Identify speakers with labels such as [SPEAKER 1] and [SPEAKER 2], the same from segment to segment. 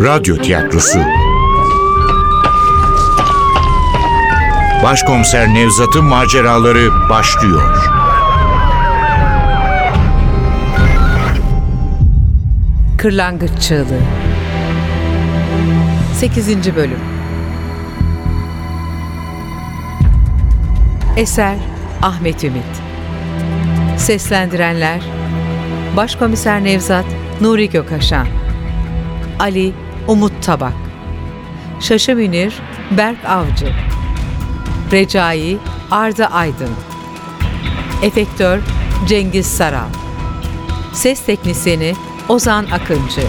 [SPEAKER 1] Radyo Tiyatrosu Başkomiser Nevzat'ın maceraları başlıyor.
[SPEAKER 2] Kırlangıç Çığlığı 8. Bölüm Eser Ahmet Ümit Seslendirenler Başkomiser Nevzat Nuri Gökaşan Ali Umut Tabak Şaşı Münir Berk Avcı Recai Arda Aydın Efektör Cengiz Saral Ses Teknisini Ozan Akıncı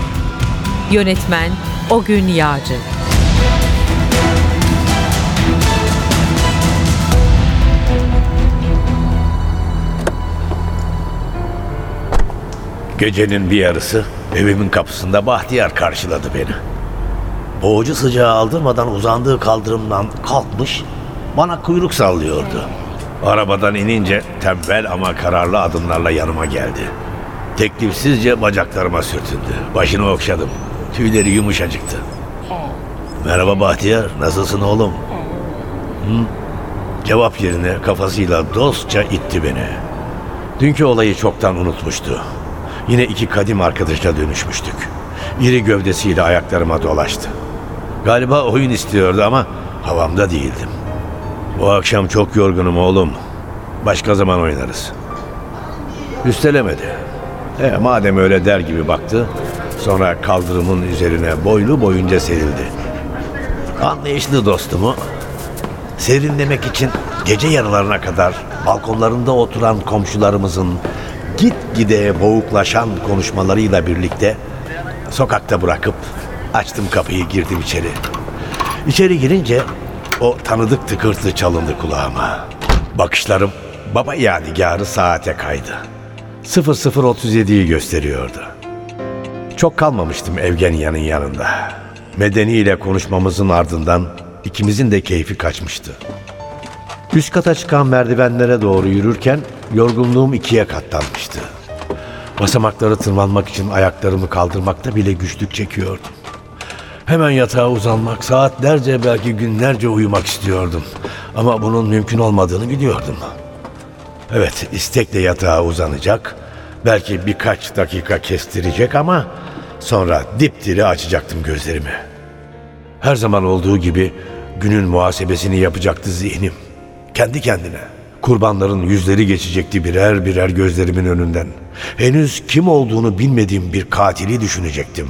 [SPEAKER 2] Yönetmen Ogün Yağcı
[SPEAKER 3] Gecenin bir yarısı evimin kapısında Bahtiyar karşıladı beni. Boğucu sıcağı aldırmadan uzandığı kaldırımdan kalkmış bana kuyruk sallıyordu. Arabadan inince tembel ama kararlı adımlarla yanıma geldi. Teklifsizce bacaklarıma sürtündü. Başını okşadım. Tüyleri yumuşacıktı. Merhaba Bahtiyar, nasılsın oğlum? Hı? Cevap yerine kafasıyla dostça itti beni. Dünkü olayı çoktan unutmuştu. Yine iki kadim arkadaşa dönüşmüştük. İri gövdesiyle ayaklarıma dolaştı. Galiba oyun istiyordu ama havamda değildim. Bu akşam çok yorgunum oğlum. Başka zaman oynarız. Üstelemedi. E, madem öyle der gibi baktı, sonra kaldırımın üzerine boylu boyunca serildi. Anlayışlı dostumu serinlemek için gece yarılarına kadar balkonlarında oturan komşularımızın gitgide boğuklaşan konuşmalarıyla birlikte sokakta bırakıp açtım kapıyı girdim içeri. İçeri girince o tanıdık tıkırtı çalındı kulağıma. Bakışlarım baba yadigarı saate kaydı. 0037'yi gösteriyordu. Çok kalmamıştım Evgenya'nın yanında. Medeni ile konuşmamızın ardından ikimizin de keyfi kaçmıştı. Üst kata çıkan merdivenlere doğru yürürken yorgunluğum ikiye katlanmıştı. Basamakları tırmanmak için ayaklarımı kaldırmakta bile güçlük çekiyordum. Hemen yatağa uzanmak, saatlerce belki günlerce uyumak istiyordum. Ama bunun mümkün olmadığını biliyordum. Evet, istekle yatağa uzanacak, belki birkaç dakika kestirecek ama sonra dipdiri açacaktım gözlerimi. Her zaman olduğu gibi günün muhasebesini yapacaktı zihnim. Kendi kendine. Kurbanların yüzleri geçecekti birer birer gözlerimin önünden. Henüz kim olduğunu bilmediğim bir katili düşünecektim.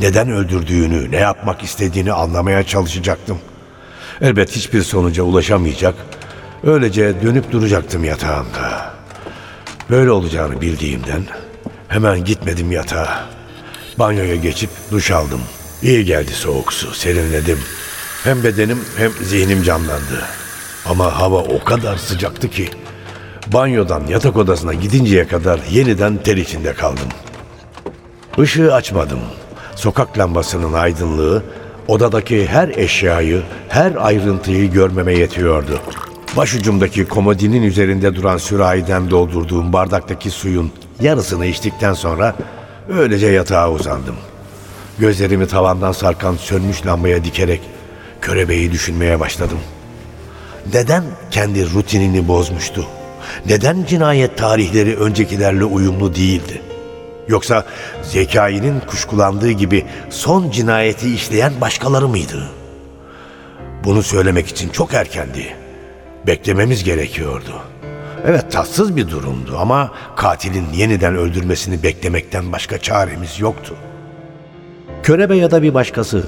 [SPEAKER 3] Neden öldürdüğünü, ne yapmak istediğini anlamaya çalışacaktım. Elbet hiçbir sonuca ulaşamayacak, öylece dönüp duracaktım yatağımda. Böyle olacağını bildiğimden hemen gitmedim yatağa. Banyoya geçip duş aldım. İyi geldi soğuk su, serinledim. Hem bedenim hem zihnim canlandı. Ama hava o kadar sıcaktı ki banyodan yatak odasına gidinceye kadar yeniden ter içinde kaldım. Işığı açmadım. Sokak lambasının aydınlığı odadaki her eşyayı, her ayrıntıyı görmeme yetiyordu. Başucumdaki komodinin üzerinde duran sürahiden doldurduğum bardaktaki suyun yarısını içtikten sonra öylece yatağa uzandım. Gözlerimi tavandan sarkan sönmüş lambaya dikerek körebeyi düşünmeye başladım. Neden kendi rutinini bozmuştu? Neden cinayet tarihleri öncekilerle uyumlu değildi? Yoksa Zekai'nin kuşkulandığı gibi son cinayeti işleyen başkaları mıydı? Bunu söylemek için çok erkendi. Beklememiz gerekiyordu. Evet tatsız bir durumdu ama katilin yeniden öldürmesini beklemekten başka çaremiz yoktu. Körebe ya da bir başkası.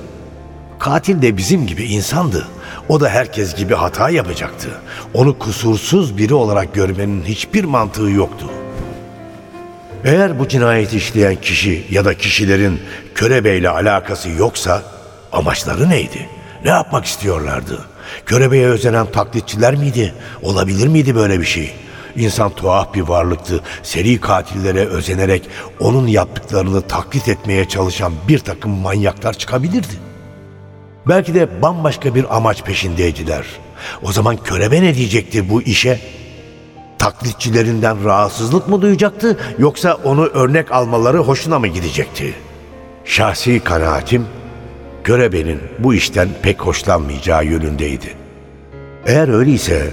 [SPEAKER 3] Katil de bizim gibi insandı. O da herkes gibi hata yapacaktı. Onu kusursuz biri olarak görmenin hiçbir mantığı yoktu. Eğer bu cinayeti işleyen kişi ya da kişilerin Körebe ile alakası yoksa amaçları neydi? Ne yapmak istiyorlardı? Körebe'ye özenen taklitçiler miydi? Olabilir miydi böyle bir şey? İnsan tuhaf bir varlıktı. Seri katillere özenerek onun yaptıklarını taklit etmeye çalışan bir takım manyaklar çıkabilirdi. Belki de bambaşka bir amaç peşindeydiler. O zaman körebe ne diyecekti bu işe? Taklitçilerinden rahatsızlık mı duyacaktı yoksa onu örnek almaları hoşuna mı gidecekti? Şahsi kanaatim Görebe'nin bu işten pek hoşlanmayacağı yönündeydi. Eğer öyleyse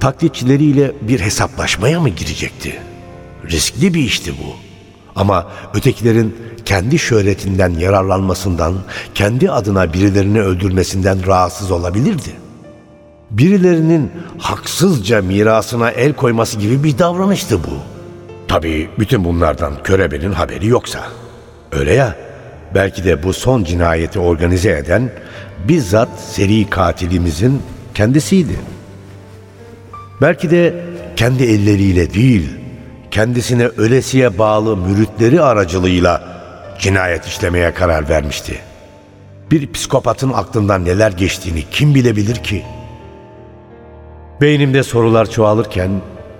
[SPEAKER 3] taklitçileriyle bir hesaplaşmaya mı girecekti? Riskli bir işti bu. Ama ötekilerin kendi şöhretinden yararlanmasından, kendi adına birilerini öldürmesinden rahatsız olabilirdi. Birilerinin haksızca mirasına el koyması gibi bir davranıştı bu. Tabii bütün bunlardan Körebe'nin haberi yoksa. Öyle ya, belki de bu son cinayeti organize eden bizzat seri katilimizin kendisiydi. Belki de kendi elleriyle değil, kendisine ölesiye bağlı müritleri aracılığıyla cinayet işlemeye karar vermişti. Bir psikopatın aklından neler geçtiğini kim bilebilir ki? Beynimde sorular çoğalırken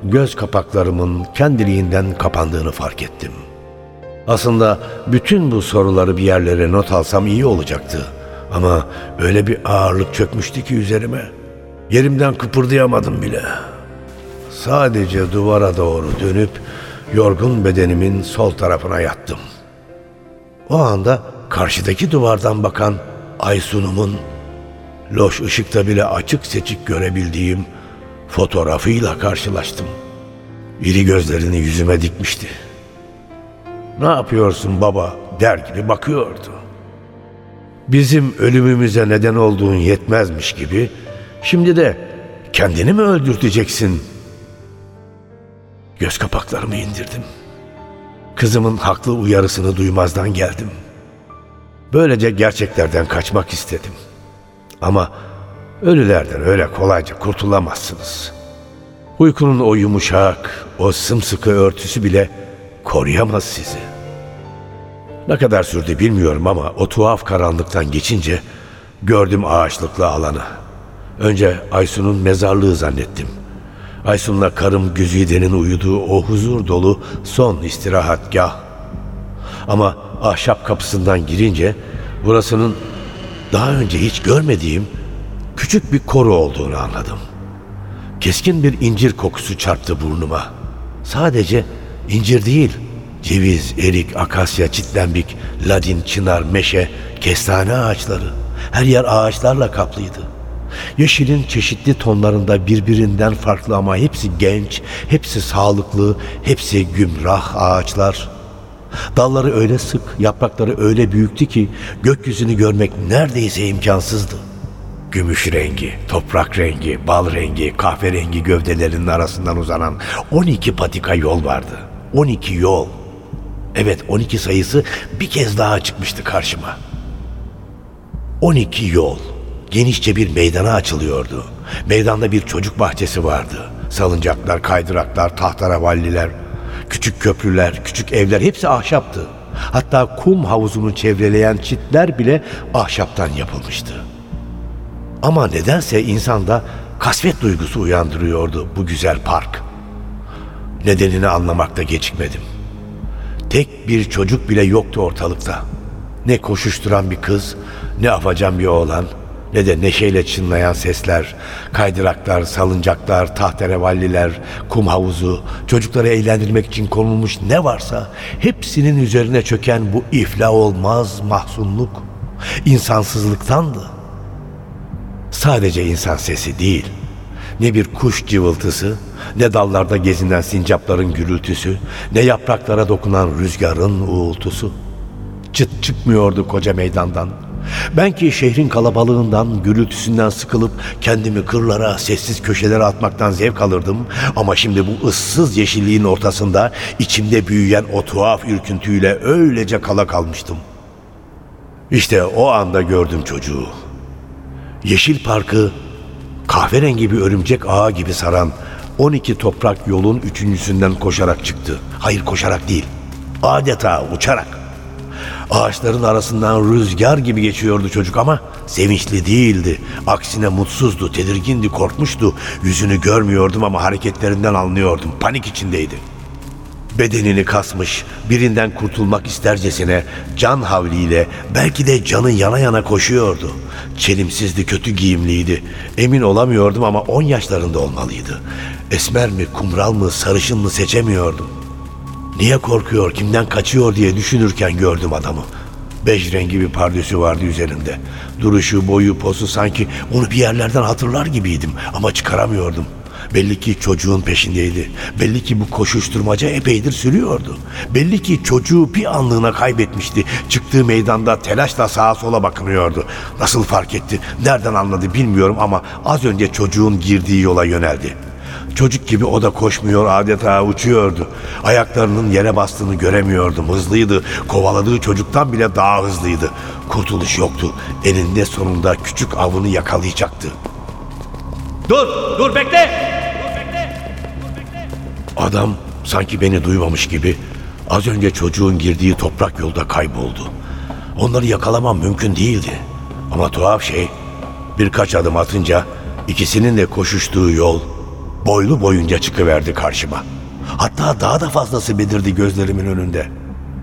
[SPEAKER 3] göz kapaklarımın kendiliğinden kapandığını fark ettim. Aslında bütün bu soruları bir yerlere not alsam iyi olacaktı. Ama öyle bir ağırlık çökmüştü ki üzerime. Yerimden kıpırdayamadım bile. Sadece duvara doğru dönüp yorgun bedenimin sol tarafına yattım. O anda karşıdaki duvardan bakan Aysun'umun loş ışıkta bile açık seçik görebildiğim fotoğrafıyla karşılaştım. İri gözlerini yüzüme dikmişti. Ne yapıyorsun baba der gibi bakıyordu. Bizim ölümümüze neden olduğun yetmezmiş gibi şimdi de kendini mi öldürteceksin? Göz kapaklarımı indirdim. Kızımın haklı uyarısını duymazdan geldim. Böylece gerçeklerden kaçmak istedim. Ama ölülerden öyle kolayca kurtulamazsınız. Uykunun o yumuşak, o sımsıkı örtüsü bile koruyamaz sizi. Ne kadar sürdü bilmiyorum ama o tuhaf karanlıktan geçince gördüm ağaçlıklı alanı. Önce Aysun'un mezarlığı zannettim. Aysun'la karım Güzide'nin uyuduğu o huzur dolu son istirahatgah. Ama ahşap kapısından girince burasının daha önce hiç görmediğim küçük bir koru olduğunu anladım. Keskin bir incir kokusu çarptı burnuma. Sadece incir değil, ceviz, erik, akasya, çitlenbik, ladin, çınar, meşe, kestane ağaçları. Her yer ağaçlarla kaplıydı. Yeşilin çeşitli tonlarında birbirinden farklı ama hepsi genç, hepsi sağlıklı, hepsi gümrah ağaçlar. Dalları öyle sık, yaprakları öyle büyüktü ki gökyüzünü görmek neredeyse imkansızdı. Gümüş rengi, toprak rengi, bal rengi, kahverengi gövdelerinin arasından uzanan 12 patika yol vardı. 12 yol. Evet 12 sayısı bir kez daha çıkmıştı karşıma. 12 yol. Genişçe bir meydana açılıyordu. Meydanda bir çocuk bahçesi vardı. Salıncaklar, kaydıraklar, tahtaravalliler, küçük köprüler, küçük evler hepsi ahşaptı. Hatta kum havuzunu çevreleyen çitler bile ahşaptan yapılmıştı. Ama nedense insanda kasvet duygusu uyandırıyordu bu güzel park. Nedenini anlamakta gecikmedim. Tek bir çocuk bile yoktu ortalıkta. Ne koşuşturan bir kız, ne afacan bir oğlan, ne de neşeyle çınlayan sesler, kaydıraklar, salıncaklar, tahterevalliler, kum havuzu, çocukları eğlendirmek için konulmuş ne varsa hepsinin üzerine çöken bu iflah olmaz mahzunluk, insansızlıktandı. Sadece insan sesi değil, ne bir kuş cıvıltısı, ne dallarda gezinen sincapların gürültüsü, ne yapraklara dokunan rüzgarın uğultusu. Çıt çıkmıyordu koca meydandan. Ben ki şehrin kalabalığından, gürültüsünden sıkılıp kendimi kırlara, sessiz köşelere atmaktan zevk alırdım. Ama şimdi bu ıssız yeşilliğin ortasında içimde büyüyen o tuhaf ürküntüyle öylece kala kalmıştım. İşte o anda gördüm çocuğu. Yeşil Parkı kahverengi bir örümcek ağı gibi saran 12 toprak yolun üçüncüsünden koşarak çıktı. Hayır koşarak değil, adeta uçarak. Ağaçların arasından rüzgar gibi geçiyordu çocuk ama sevinçli değildi. Aksine mutsuzdu, tedirgindi, korkmuştu. Yüzünü görmüyordum ama hareketlerinden anlıyordum. Panik içindeydi. Bedenini kasmış, birinden kurtulmak istercesine can havliyle belki de canı yana yana koşuyordu. Çelimsizdi, kötü giyimliydi. Emin olamıyordum ama on yaşlarında olmalıydı. Esmer mi, kumral mı, sarışın mı seçemiyordum. Niye korkuyor, kimden kaçıyor diye düşünürken gördüm adamı. Bej rengi bir pardösü vardı üzerinde. Duruşu, boyu, pozu sanki onu bir yerlerden hatırlar gibiydim ama çıkaramıyordum. Belli ki çocuğun peşindeydi. Belli ki bu koşuşturmaca epeydir sürüyordu. Belli ki çocuğu bir anlığına kaybetmişti. Çıktığı meydanda telaşla sağa sola bakınıyordu. Nasıl fark etti, nereden anladı bilmiyorum ama az önce çocuğun girdiği yola yöneldi. Çocuk gibi o da koşmuyor adeta uçuyordu. Ayaklarının yere bastığını göremiyordum. Hızlıydı. Kovaladığı çocuktan bile daha hızlıydı. Kurtuluş yoktu. Eninde sonunda küçük avını yakalayacaktı.
[SPEAKER 4] Dur, dur bekle.
[SPEAKER 3] Adam sanki beni duymamış gibi az önce çocuğun girdiği toprak yolda kayboldu. Onları yakalamam mümkün değildi. Ama tuhaf şey birkaç adım atınca ikisinin de koşuştuğu yol boylu boyunca çıkıverdi karşıma. Hatta daha da fazlası belirdi gözlerimin önünde.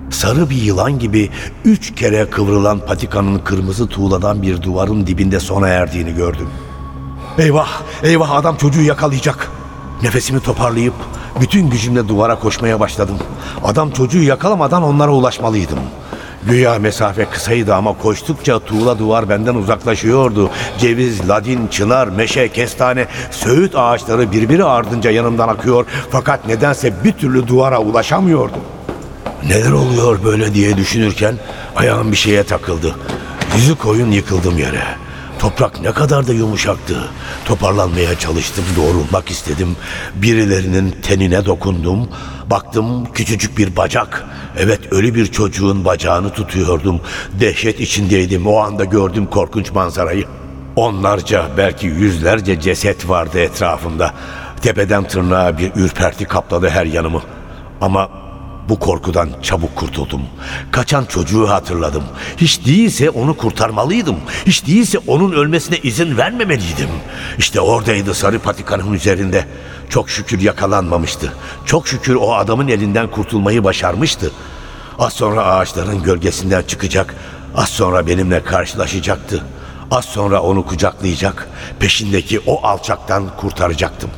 [SPEAKER 3] Sarı bir yılan gibi üç kere kıvrılan patikanın kırmızı tuğladan bir duvarın dibinde sona erdiğini gördüm. Eyvah, eyvah adam çocuğu yakalayacak. Nefesimi toparlayıp bütün gücümle duvara koşmaya başladım. Adam çocuğu yakalamadan onlara ulaşmalıydım. Güya mesafe kısaydı ama koştukça tuğla duvar benden uzaklaşıyordu. Ceviz, ladin, çınar, meşe, kestane, söğüt ağaçları birbiri ardınca yanımdan akıyor. Fakat nedense bir türlü duvara ulaşamıyordum. Neler oluyor böyle diye düşünürken ayağım bir şeye takıldı. Yüzü koyun yıkıldım yere. Toprak ne kadar da yumuşaktı. Toparlanmaya çalıştım, doğrulmak istedim. Birilerinin tenine dokundum. Baktım küçücük bir bacak. Evet ölü bir çocuğun bacağını tutuyordum. Dehşet içindeydim. O anda gördüm korkunç manzarayı. Onlarca belki yüzlerce ceset vardı etrafımda. Tepeden tırnağa bir ürperti kapladı her yanımı. Ama bu korkudan çabuk kurtuldum. Kaçan çocuğu hatırladım. Hiç değilse onu kurtarmalıydım. Hiç değilse onun ölmesine izin vermemeliydim. İşte oradaydı sarı patikanın üzerinde. Çok şükür yakalanmamıştı. Çok şükür o adamın elinden kurtulmayı başarmıştı. Az sonra ağaçların gölgesinden çıkacak. Az sonra benimle karşılaşacaktı. Az sonra onu kucaklayacak. Peşindeki o alçaktan kurtaracaktım.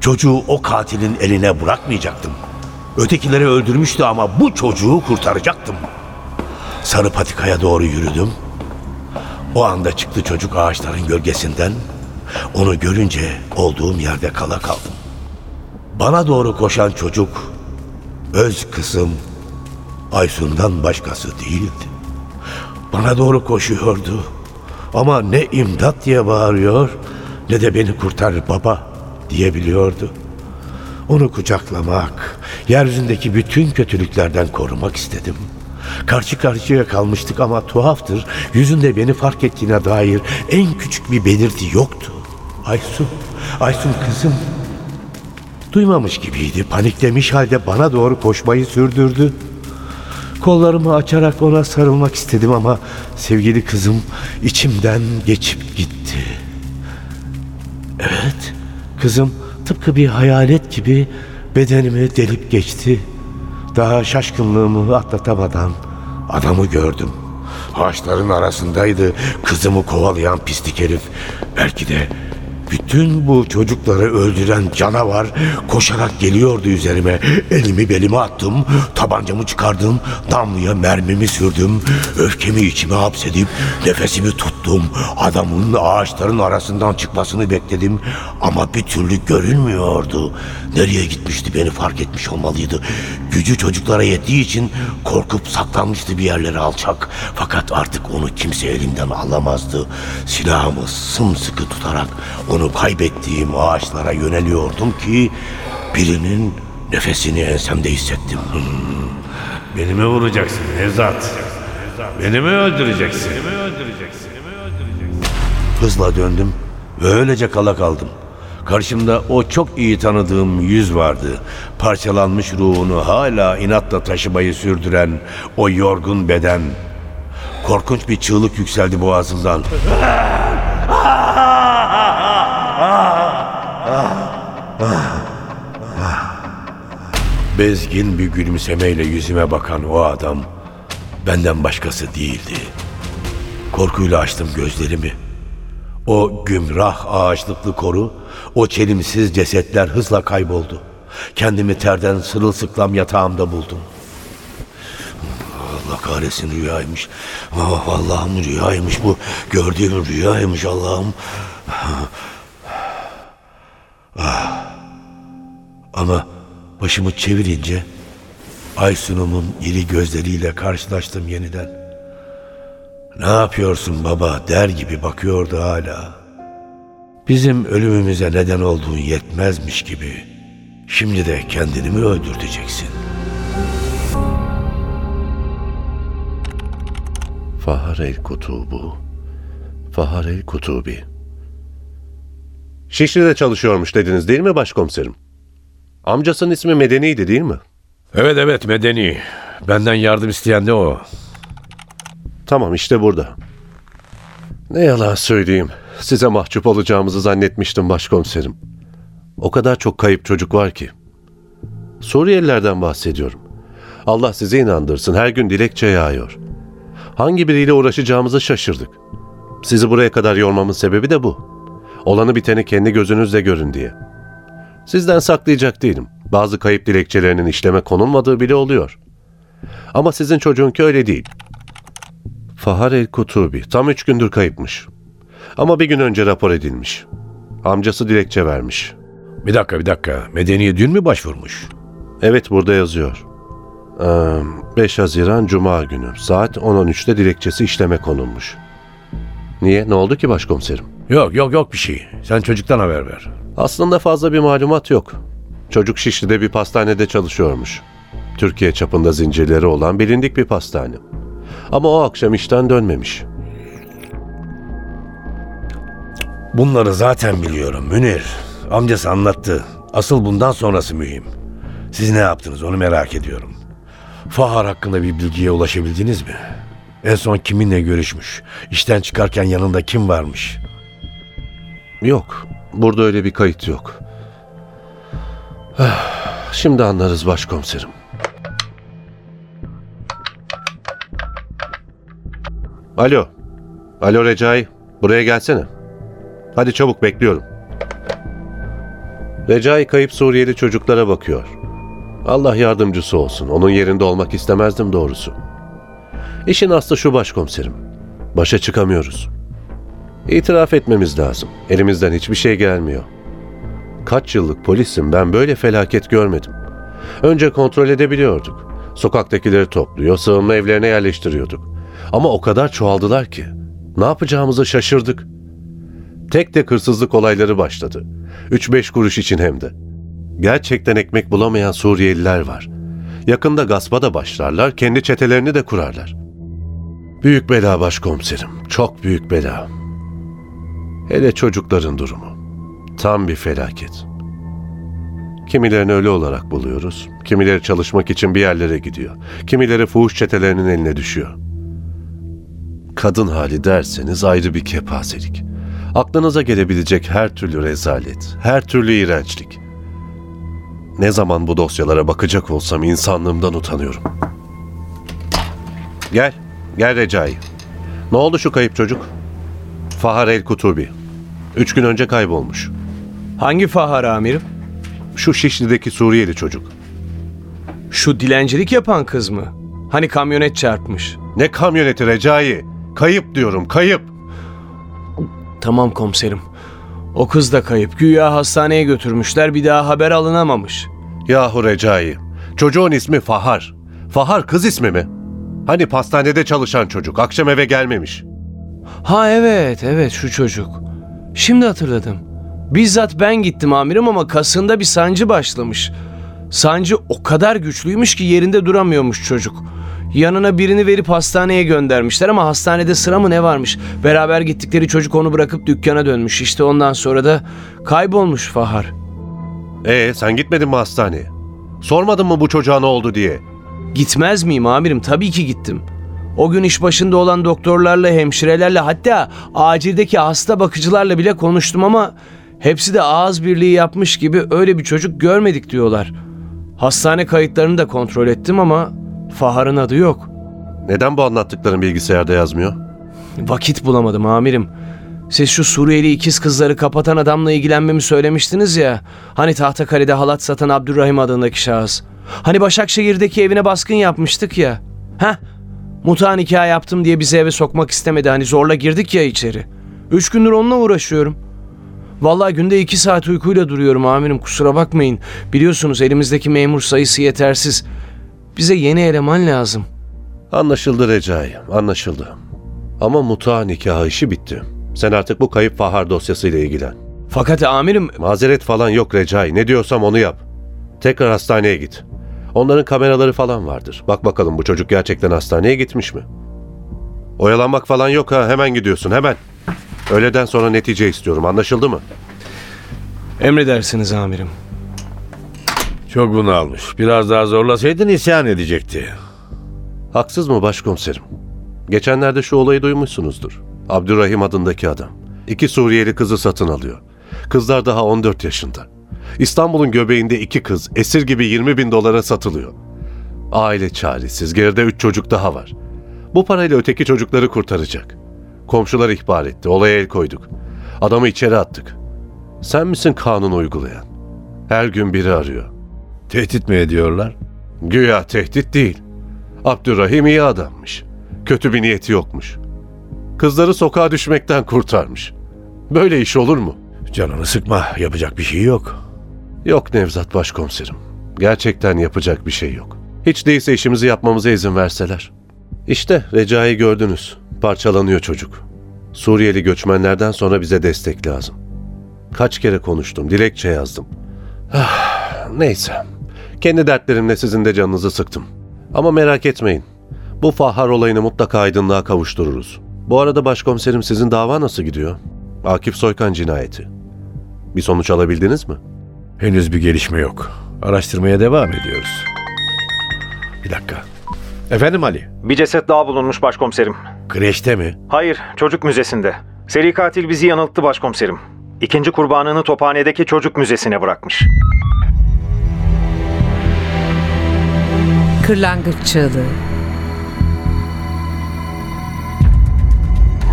[SPEAKER 3] Çocuğu o katilin eline bırakmayacaktım. Ötekileri öldürmüştü ama bu çocuğu kurtaracaktım. Sarı patikaya doğru yürüdüm. O anda çıktı çocuk ağaçların gölgesinden. Onu görünce olduğum yerde kala kaldım. Bana doğru koşan çocuk öz kızım Aysun'dan başkası değildi. Bana doğru koşuyordu. Ama ne imdat diye bağırıyor ne de beni kurtar baba diyebiliyordu. Onu kucaklamak, yeryüzündeki bütün kötülüklerden korumak istedim. Karşı karşıya kalmıştık ama tuhaftır, yüzünde beni fark ettiğine dair en küçük bir belirti yoktu. Aysun, Aysun kızım. Duymamış gibiydi, paniklemiş halde bana doğru koşmayı sürdürdü. Kollarımı açarak ona sarılmak istedim ama sevgili kızım içimden geçip gitti. Evet, kızım tıpkı bir hayalet gibi bedenimi delip geçti. Daha şaşkınlığımı atlatamadan adamı gördüm. Ağaçların arasındaydı kızımı kovalayan pislik herif. Belki de bütün bu çocukları öldüren canavar koşarak geliyordu üzerime. Elimi belime attım, tabancamı çıkardım, damlıya mermimi sürdüm. Öfkemi içime hapsedip nefesimi tuttum. Adamın ağaçların arasından çıkmasını bekledim ama bir türlü görünmüyordu. Nereye gitmişti beni fark etmiş olmalıydı. Gücü çocuklara yettiği için korkup saklanmıştı bir yerlere alçak. Fakat artık onu kimse elimden alamazdı. Silahımı sımsıkı tutarak onu kaybettiğim ağaçlara yöneliyordum ki birinin nefesini ensemde hissettim.
[SPEAKER 4] Beni mi vuracaksın Nevzat? Beni mi öldüreceksin?
[SPEAKER 3] Hızla döndüm ve öylece kala kaldım. Karşımda o çok iyi tanıdığım yüz vardı. Parçalanmış ruhunu hala inatla taşımayı sürdüren o yorgun beden. Korkunç bir çığlık yükseldi boğazımdan. Bezgin bir gülümsemeyle yüzüme bakan o adam benden başkası değildi. Korkuyla açtım gözlerimi. O gümrah ağaçlıklı koru, o çelimsiz cesetler hızla kayboldu. Kendimi terden sırılsıklam yatağımda buldum. Allah kahretsin rüyaymış. Ah, Allah'ım rüyaymış bu. Gördüğüm rüyaymış Allah'ım. Ah. Ama başımı çevirince Aysun'umun iri gözleriyle karşılaştım yeniden. Ne yapıyorsun baba der gibi bakıyordu hala. Bizim ölümümüze neden olduğun yetmezmiş gibi. Şimdi de kendini mi öldürteceksin?
[SPEAKER 5] Fahar el Kutubu. Fahar el Kutubi. Şişli'de çalışıyormuş dediniz değil mi başkomiserim? Amcasının ismi Medeni'ydi değil mi?
[SPEAKER 3] Evet evet medeni. Benden yardım isteyen de o.
[SPEAKER 5] Tamam işte burada. Ne yalan söyleyeyim. Size mahcup olacağımızı zannetmiştim başkomiserim. O kadar çok kayıp çocuk var ki. Suriyelilerden bahsediyorum. Allah sizi inandırsın her gün dilekçe yağıyor. Hangi biriyle uğraşacağımızı şaşırdık. Sizi buraya kadar yormamın sebebi de bu. Olanı biteni kendi gözünüzle görün diye. Sizden saklayacak değilim. Bazı kayıp dilekçelerinin işleme konulmadığı bile oluyor. Ama sizin çocuğunki öyle değil. Fahar el Kutubi tam üç gündür kayıpmış. Ama bir gün önce rapor edilmiş. Amcası dilekçe vermiş.
[SPEAKER 3] Bir dakika bir dakika. Medeniye dün mü başvurmuş?
[SPEAKER 5] Evet burada yazıyor. Ee, 5 Haziran Cuma günü saat 10.13'te dilekçesi işleme konulmuş. Niye? Ne oldu ki başkomiserim?
[SPEAKER 3] Yok yok yok bir şey. Sen çocuktan haber ver.
[SPEAKER 5] Aslında fazla bir malumat yok. Çocuk Şişli'de bir pastanede çalışıyormuş. Türkiye çapında zincirleri olan bilindik bir pastane. Ama o akşam işten dönmemiş.
[SPEAKER 3] Bunları zaten biliyorum Münir. Amcası anlattı. Asıl bundan sonrası mühim. Siz ne yaptınız onu merak ediyorum. Fahar hakkında bir bilgiye ulaşabildiniz mi? En son kiminle görüşmüş? İşten çıkarken yanında kim varmış?
[SPEAKER 5] Yok. Burada öyle bir kayıt yok. Ah, Şimdi anlarız başkomiserim. Alo. Alo Recai. Buraya gelsene. Hadi çabuk bekliyorum. Recai kayıp Suriyeli çocuklara bakıyor. Allah yardımcısı olsun. Onun yerinde olmak istemezdim doğrusu. İşin aslı şu başkomiserim. Başa çıkamıyoruz. İtiraf etmemiz lazım. Elimizden hiçbir şey gelmiyor. Kaç yıllık polisim ben böyle felaket görmedim. Önce kontrol edebiliyorduk. Sokaktakileri topluyor, sığınma evlerine yerleştiriyorduk. Ama o kadar çoğaldılar ki. Ne yapacağımızı şaşırdık. Tek tek hırsızlık olayları başladı. 3-5 kuruş için hem de. Gerçekten ekmek bulamayan Suriyeliler var. Yakında gaspa da başlarlar, kendi çetelerini de kurarlar. Büyük bela başkomiserim, çok büyük bela. Hele çocukların durumu. Tam bir felaket. Kimilerini ölü olarak buluyoruz. Kimileri çalışmak için bir yerlere gidiyor. Kimileri fuhuş çetelerinin eline düşüyor. Kadın hali derseniz ayrı bir kepazelik. Aklınıza gelebilecek her türlü rezalet, her türlü iğrençlik. Ne zaman bu dosyalara bakacak olsam insanlığımdan utanıyorum. Gel, gel Recai. Ne oldu şu kayıp çocuk? Fahar El Kutubi. Üç gün önce kaybolmuş.
[SPEAKER 6] Hangi Fahar amirim?
[SPEAKER 5] Şu Şişli'deki Suriyeli çocuk.
[SPEAKER 6] Şu dilencilik yapan kız mı? Hani kamyonet çarpmış.
[SPEAKER 5] Ne kamyoneti Recai? Kayıp diyorum, kayıp.
[SPEAKER 6] Tamam komiserim. O kız da kayıp. Güya hastaneye götürmüşler bir daha haber alınamamış.
[SPEAKER 5] Yahu Recai, çocuğun ismi Fahar. Fahar kız ismi mi? Hani pastanede çalışan çocuk, akşam eve gelmemiş.
[SPEAKER 6] Ha evet evet şu çocuk. Şimdi hatırladım. Bizzat ben gittim amirim ama kasında bir sancı başlamış. Sancı o kadar güçlüymüş ki yerinde duramıyormuş çocuk. Yanına birini verip hastaneye göndermişler ama hastanede sıra mı ne varmış? Beraber gittikleri çocuk onu bırakıp dükkana dönmüş. İşte ondan sonra da kaybolmuş Fahar.
[SPEAKER 5] Ee sen gitmedin mi hastaneye? Sormadın mı bu çocuğa ne oldu diye?
[SPEAKER 6] Gitmez miyim amirim? Tabii ki gittim. O gün iş başında olan doktorlarla, hemşirelerle hatta acildeki hasta bakıcılarla bile konuştum ama hepsi de ağız birliği yapmış gibi öyle bir çocuk görmedik diyorlar. Hastane kayıtlarını da kontrol ettim ama Fahar'ın adı yok.
[SPEAKER 5] Neden bu anlattıkların bilgisayarda yazmıyor?
[SPEAKER 6] Vakit bulamadım amirim. Siz şu Suriyeli ikiz kızları kapatan adamla ilgilenmemi söylemiştiniz ya. Hani Tahtakale'de halat satan Abdurrahim adındaki şahıs. Hani Başakşehir'deki evine baskın yapmıştık ya. Heh, Muta nikah yaptım diye bizi eve sokmak istemedi. Hani zorla girdik ya içeri. Üç gündür onunla uğraşıyorum. Vallahi günde iki saat uykuyla duruyorum amirim kusura bakmayın. Biliyorsunuz elimizdeki memur sayısı yetersiz. Bize yeni eleman lazım.
[SPEAKER 5] Anlaşıldı Recai, anlaşıldı. Ama muta nikahı işi bitti. Sen artık bu kayıp Fahar dosyasıyla ilgilen.
[SPEAKER 6] Fakat amirim
[SPEAKER 5] Mazeret falan yok Recai. Ne diyorsam onu yap. Tekrar hastaneye git. Onların kameraları falan vardır. Bak bakalım bu çocuk gerçekten hastaneye gitmiş mi? Oyalanmak falan yok ha. Hemen gidiyorsun hemen. Öğleden sonra netice istiyorum. Anlaşıldı mı?
[SPEAKER 6] emredersiniz amirim.
[SPEAKER 3] Çok bunalmış. Biraz daha zorlasaydın isyan edecekti.
[SPEAKER 5] Haksız mı başkomiserim? Geçenlerde şu olayı duymuşsunuzdur. Abdurrahim adındaki adam. İki Suriyeli kızı satın alıyor. Kızlar daha 14 yaşında. İstanbul'un göbeğinde iki kız esir gibi 20 bin dolara satılıyor. Aile çaresiz. Geride üç çocuk daha var. Bu parayla öteki çocukları kurtaracak. Komşular ihbar etti. Olaya el koyduk. Adamı içeri attık. Sen misin kanun uygulayan? Her gün biri arıyor.
[SPEAKER 3] Tehdit mi ediyorlar?
[SPEAKER 5] Güya tehdit değil. Abdurrahim iyi adammış. Kötü bir niyeti yokmuş. Kızları sokağa düşmekten kurtarmış. Böyle iş olur mu?
[SPEAKER 3] Canını sıkma. Yapacak bir şey yok.
[SPEAKER 5] Yok Nevzat Başkomiserim. Gerçekten yapacak bir şey yok. Hiç değilse işimizi yapmamıza izin verseler. İşte Recai'yi gördünüz. Parçalanıyor çocuk. Suriyeli göçmenlerden sonra bize destek lazım. Kaç kere konuştum, dilekçe yazdım. Ah, neyse. Kendi dertlerimle sizin de canınızı sıktım. Ama merak etmeyin. Bu Fahar olayını mutlaka aydınlığa kavuştururuz. Bu arada başkomiserim sizin dava nasıl gidiyor? Akif Soykan cinayeti. Bir sonuç alabildiniz mi?
[SPEAKER 3] Henüz bir gelişme yok. Araştırmaya devam ediyoruz. Bir dakika. Efendim Ali?
[SPEAKER 7] Bir ceset daha bulunmuş başkomiserim.
[SPEAKER 3] Kreşte mi?
[SPEAKER 7] Hayır, çocuk müzesinde. Seri katil bizi yanılttı başkomiserim. İkinci kurbanını tophanedeki çocuk müzesine bırakmış.
[SPEAKER 2] Kırlangıç Çığlığı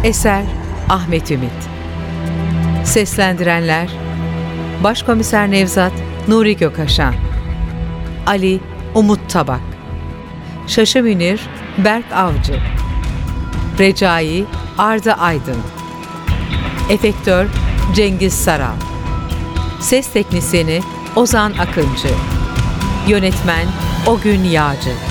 [SPEAKER 2] Eser Ahmet Ümit Seslendirenler Başkomiser Nevzat Nuri Gökaşan Ali Umut Tabak Şaşı Münir Berk Avcı Recai Arda Aydın Efektör Cengiz Saral Ses Teknisini Ozan Akıncı Yönetmen Ogün Yağcı